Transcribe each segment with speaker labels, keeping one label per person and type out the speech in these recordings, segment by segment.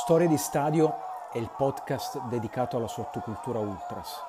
Speaker 1: Storie di Stadio è il podcast dedicato alla sottocultura ultras.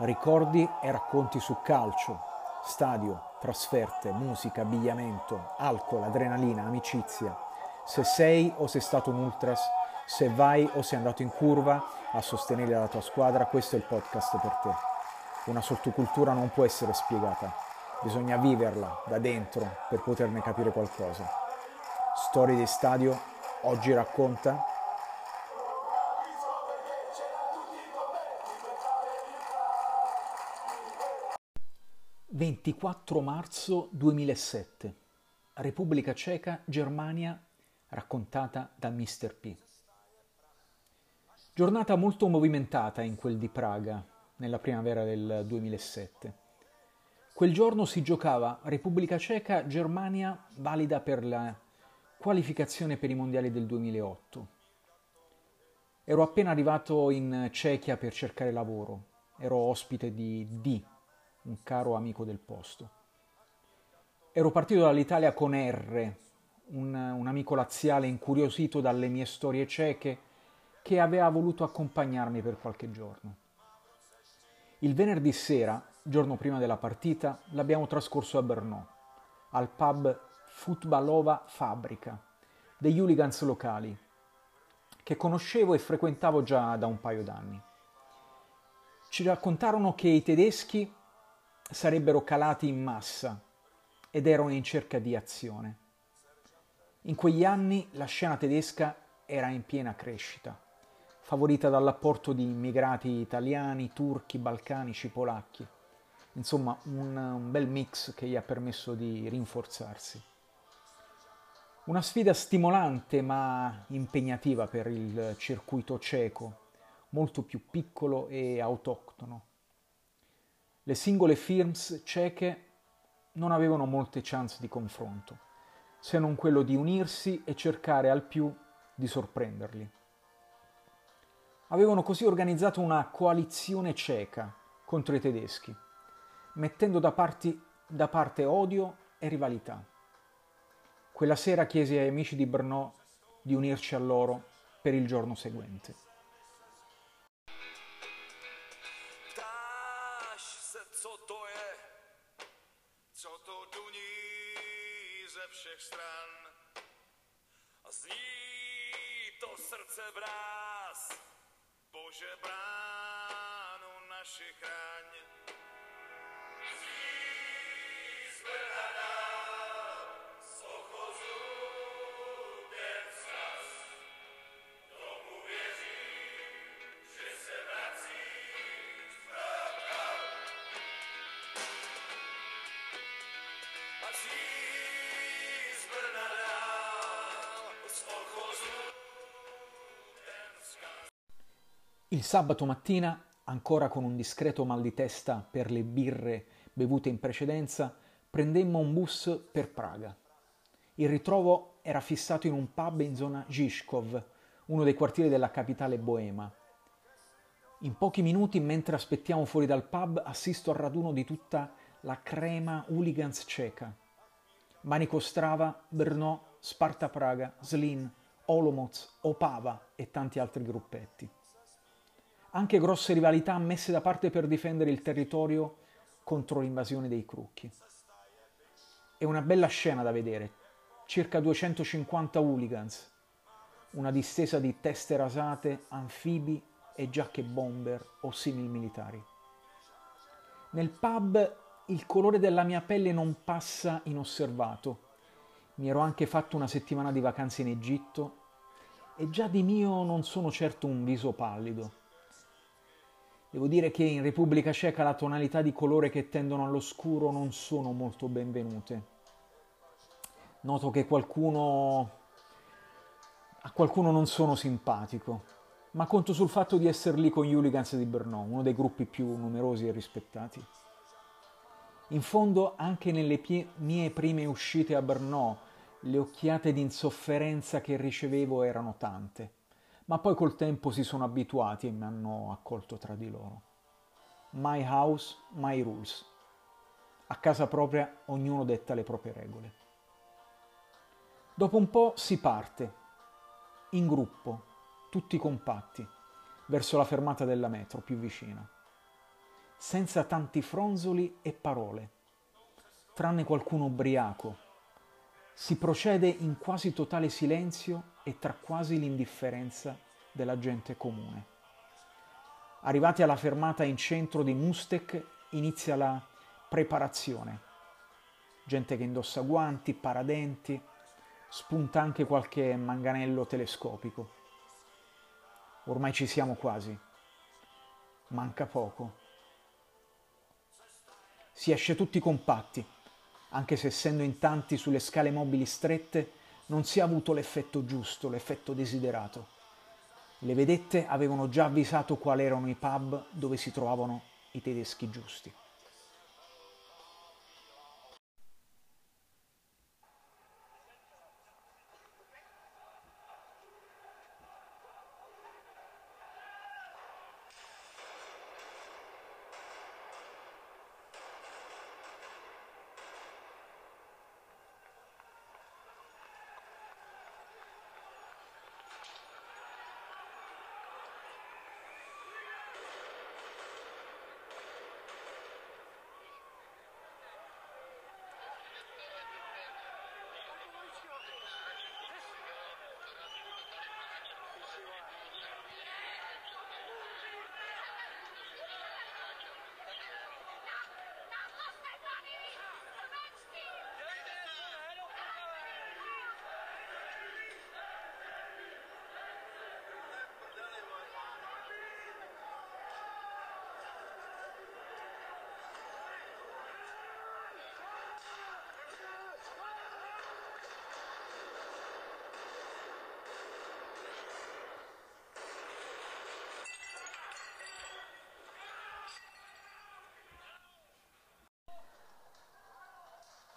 Speaker 1: Ricordi e racconti su calcio, stadio, trasferte, musica, abbigliamento, alcol, adrenalina, amicizia. Se sei o sei stato un ultras, se vai o sei andato in curva a sostenere la tua squadra, questo è il podcast per te. Una sottocultura non può essere spiegata, bisogna viverla da dentro per poterne capire qualcosa. Storie di Stadio oggi racconta 24 marzo 2007. Repubblica Ceca, Germania, raccontata da Mr. P. Giornata molto movimentata in quel di Praga, nella primavera del 2007. Quel giorno si giocava Repubblica Ceca, Germania, valida per la qualificazione per i mondiali del 2008. Ero appena arrivato in Cechia per cercare lavoro. Ero ospite di D, un caro amico del posto. Ero partito dall'Italia con R, un, un amico laziale incuriosito dalle mie storie ceche che aveva voluto accompagnarmi per qualche giorno. Il venerdì sera, giorno prima della partita, l'abbiamo trascorso a Brno, al pub Futbalova Fabrica, degli hooligans locali, che conoscevo e frequentavo già da un paio d'anni. Ci raccontarono che i tedeschi sarebbero calati in massa ed erano in cerca di azione. In quegli anni la scena tedesca era in piena crescita, favorita dall'apporto di immigrati italiani, turchi, balcanici, polacchi. Insomma, un, un bel mix che gli ha permesso di rinforzarsi. Una sfida stimolante ma impegnativa per il circuito cieco, molto più piccolo e autoctono le singole firms ceche non avevano molte chance di confronto, se non quello di unirsi e cercare al più di sorprenderli. Avevano così organizzato una coalizione ceca contro i tedeschi, mettendo da, parti, da parte odio e rivalità. Quella sera chiesi ai amici di Brno di unirci a loro per il giorno seguente. Všech stran. A zní to srdce vráz, Bože bránu naši chráň. Il sabato mattina, ancora con un discreto mal di testa per le birre bevute in precedenza, prendemmo un bus per Praga. Il ritrovo era fissato in un pub in zona Žižkov, uno dei quartieri della capitale boema. In pochi minuti, mentre aspettiamo fuori dal pub, assisto al raduno di tutta la crema hooligans ceca. Manico Strava, Brno, Sparta Praga, Slin, Olomouc, Opava e tanti altri gruppetti anche grosse rivalità messe da parte per difendere il territorio contro l'invasione dei crucchi. È una bella scena da vedere, circa 250 hooligans, una distesa di teste rasate, anfibi e giacche bomber o simili militari. Nel pub il colore della mia pelle non passa inosservato. Mi ero anche fatto una settimana di vacanze in Egitto e già di mio non sono certo un viso pallido. Devo dire che in Repubblica Ceca la tonalità di colore che tendono all'oscuro non sono molto benvenute. Noto che qualcuno... a qualcuno non sono simpatico, ma conto sul fatto di essere lì con gli hooligans di Brno, uno dei gruppi più numerosi e rispettati. In fondo, anche nelle pie- mie prime uscite a Brno, le occhiate di insofferenza che ricevevo erano tante ma poi col tempo si sono abituati e mi hanno accolto tra di loro. My house, my rules. A casa propria ognuno detta le proprie regole. Dopo un po' si parte, in gruppo, tutti compatti, verso la fermata della metro più vicina, senza tanti fronzoli e parole, tranne qualcuno ubriaco. Si procede in quasi totale silenzio e tra quasi l'indifferenza della gente comune. Arrivati alla fermata in centro di Mustek inizia la preparazione. Gente che indossa guanti, paradenti, spunta anche qualche manganello telescopico. Ormai ci siamo quasi. Manca poco. Si esce tutti compatti, anche se essendo in tanti sulle scale mobili strette non si è avuto l'effetto giusto, l'effetto desiderato. Le vedette avevano già avvisato quali erano i pub dove si trovavano i tedeschi giusti.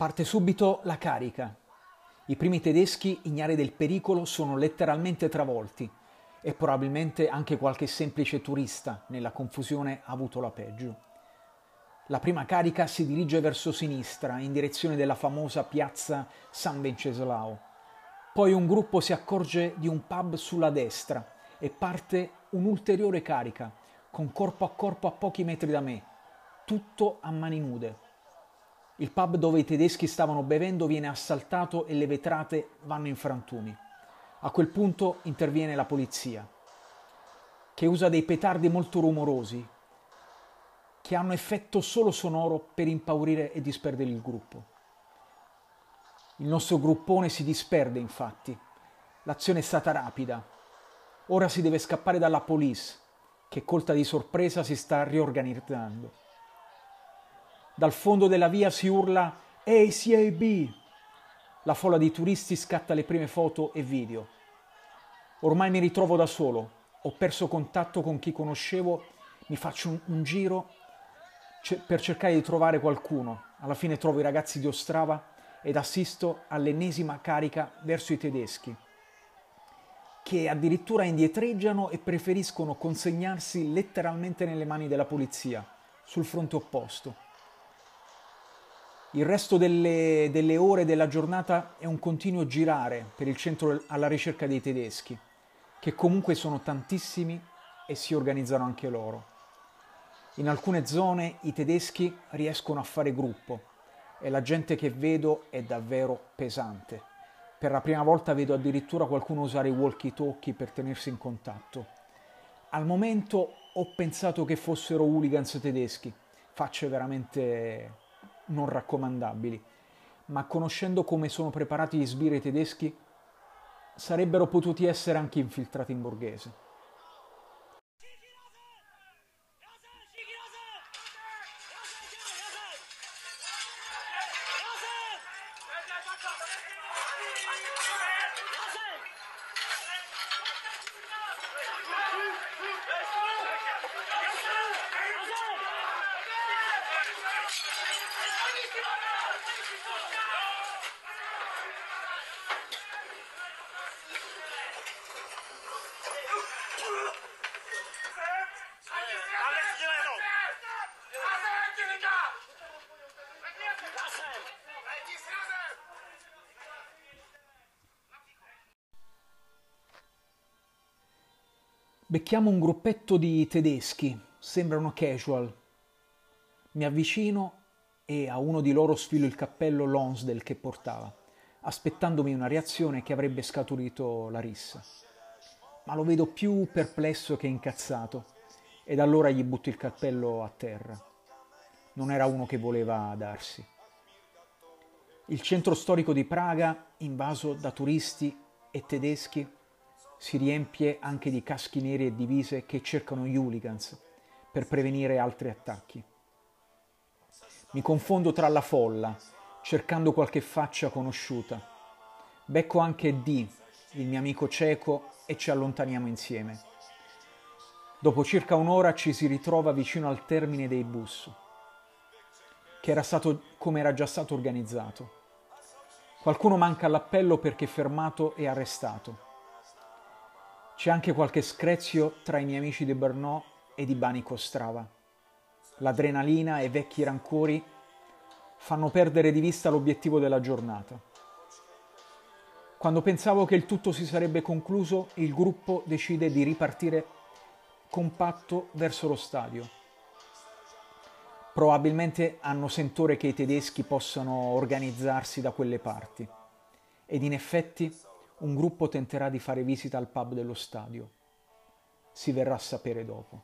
Speaker 1: Parte subito la carica. I primi tedeschi, ignari del pericolo, sono letteralmente travolti e probabilmente anche qualche semplice turista nella confusione ha avuto la peggio. La prima carica si dirige verso sinistra, in direzione della famosa piazza San Venceslao. Poi un gruppo si accorge di un pub sulla destra e parte un'ulteriore carica, con corpo a corpo a pochi metri da me, tutto a mani nude. Il pub dove i tedeschi stavano bevendo viene assaltato e le vetrate vanno in frantumi. A quel punto interviene la polizia, che usa dei petardi molto rumorosi, che hanno effetto solo sonoro per impaurire e disperdere il gruppo. Il nostro gruppone si disperde, infatti. L'azione è stata rapida. Ora si deve scappare dalla police, che colta di sorpresa si sta riorganizzando. Dal fondo della via si urla ACAB. La folla di turisti scatta le prime foto e video. Ormai mi ritrovo da solo, ho perso contatto con chi conoscevo, mi faccio un, un giro per cercare di trovare qualcuno. Alla fine trovo i ragazzi di Ostrava ed assisto all'ennesima carica verso i tedeschi, che addirittura indietreggiano e preferiscono consegnarsi letteralmente nelle mani della polizia, sul fronte opposto. Il resto delle, delle, ore della giornata è un continuo girare per il centro alla ricerca dei tedeschi, che comunque sono tantissimi e si organizzano anche loro. In alcune zone i tedeschi riescono a fare gruppo e la gente che vedo è davvero pesante. Per la prima volta vedo addirittura qualcuno usare i walkie-talkie per tenersi in contatto. Al momento ho pensato che fossero hooligans tedeschi, facce veramente non raccomandabili, ma conoscendo come sono preparati gli sbirri tedeschi, sarebbero potuti essere anche infiltrati in borghese. Becchiamo un gruppetto di tedeschi, sembrano casual. Mi avvicino e a uno di loro sfilo il cappello Lonsdale che portava, aspettandomi una reazione che avrebbe scaturito la rissa. Ma lo vedo più perplesso che incazzato ed allora gli butto il cappello a terra. Non era uno che voleva darsi. Il centro storico di Praga, invaso da turisti e tedeschi, si riempie anche di caschi neri e divise che cercano gli hooligans per prevenire altri attacchi. Mi confondo tra la folla, cercando qualche faccia conosciuta. Becco anche D, il mio amico cieco, e ci allontaniamo insieme. Dopo circa un'ora ci si ritrova vicino al termine dei bus, che era stato come era già stato organizzato. Qualcuno manca all'appello perché fermato e arrestato. C'è anche qualche screzio tra i miei amici di Brno e di Bani Kostrava. L'adrenalina e i vecchi rancori fanno perdere di vista l'obiettivo della giornata. Quando pensavo che il tutto si sarebbe concluso, il gruppo decide di ripartire compatto verso lo stadio. Probabilmente hanno sentore che i tedeschi possano organizzarsi da quelle parti ed in effetti un gruppo tenterà di fare visita al pub dello stadio. Si verrà a sapere dopo.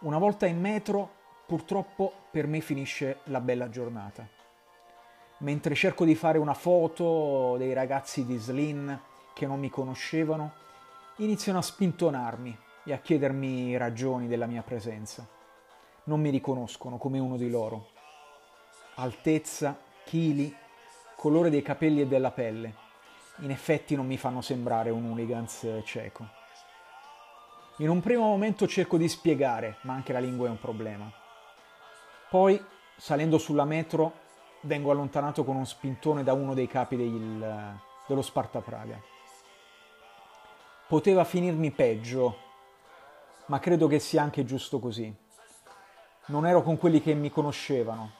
Speaker 1: Una volta in metro, purtroppo per me finisce la bella giornata. Mentre cerco di fare una foto dei ragazzi di Slin che non mi conoscevano, iniziano a spintonarmi e a chiedermi ragioni della mia presenza. Non mi riconoscono come uno di loro. Altezza, chili, colore dei capelli e della pelle in effetti non mi fanno sembrare un hooligans cieco. In un primo momento cerco di spiegare, ma anche la lingua è un problema. Poi, salendo sulla metro, vengo allontanato con uno spintone da uno dei capi del, dello Sparta Praga. Poteva finirmi peggio, ma credo che sia anche giusto così. Non ero con quelli che mi conoscevano,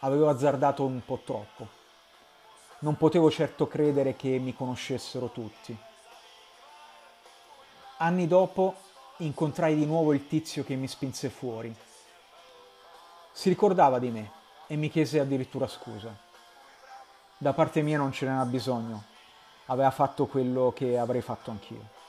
Speaker 1: avevo azzardato un po' troppo. Non potevo certo credere che mi conoscessero tutti. Anni dopo incontrai di nuovo il tizio che mi spinse fuori. Si ricordava di me e mi chiese addirittura scusa. Da parte mia non ce n'era bisogno, aveva fatto quello che avrei fatto anch'io.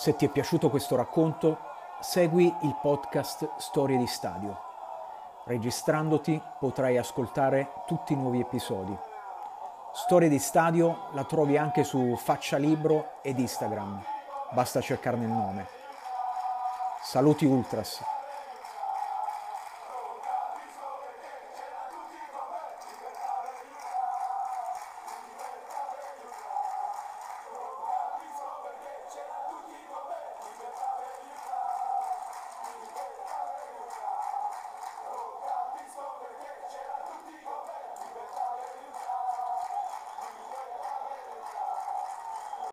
Speaker 1: Se ti è piaciuto questo racconto, segui il podcast Storie di Stadio. Registrandoti potrai ascoltare tutti i nuovi episodi. Storie di Stadio la trovi anche su Faccia Libro ed Instagram. Basta cercarne il nome. Saluti Ultras.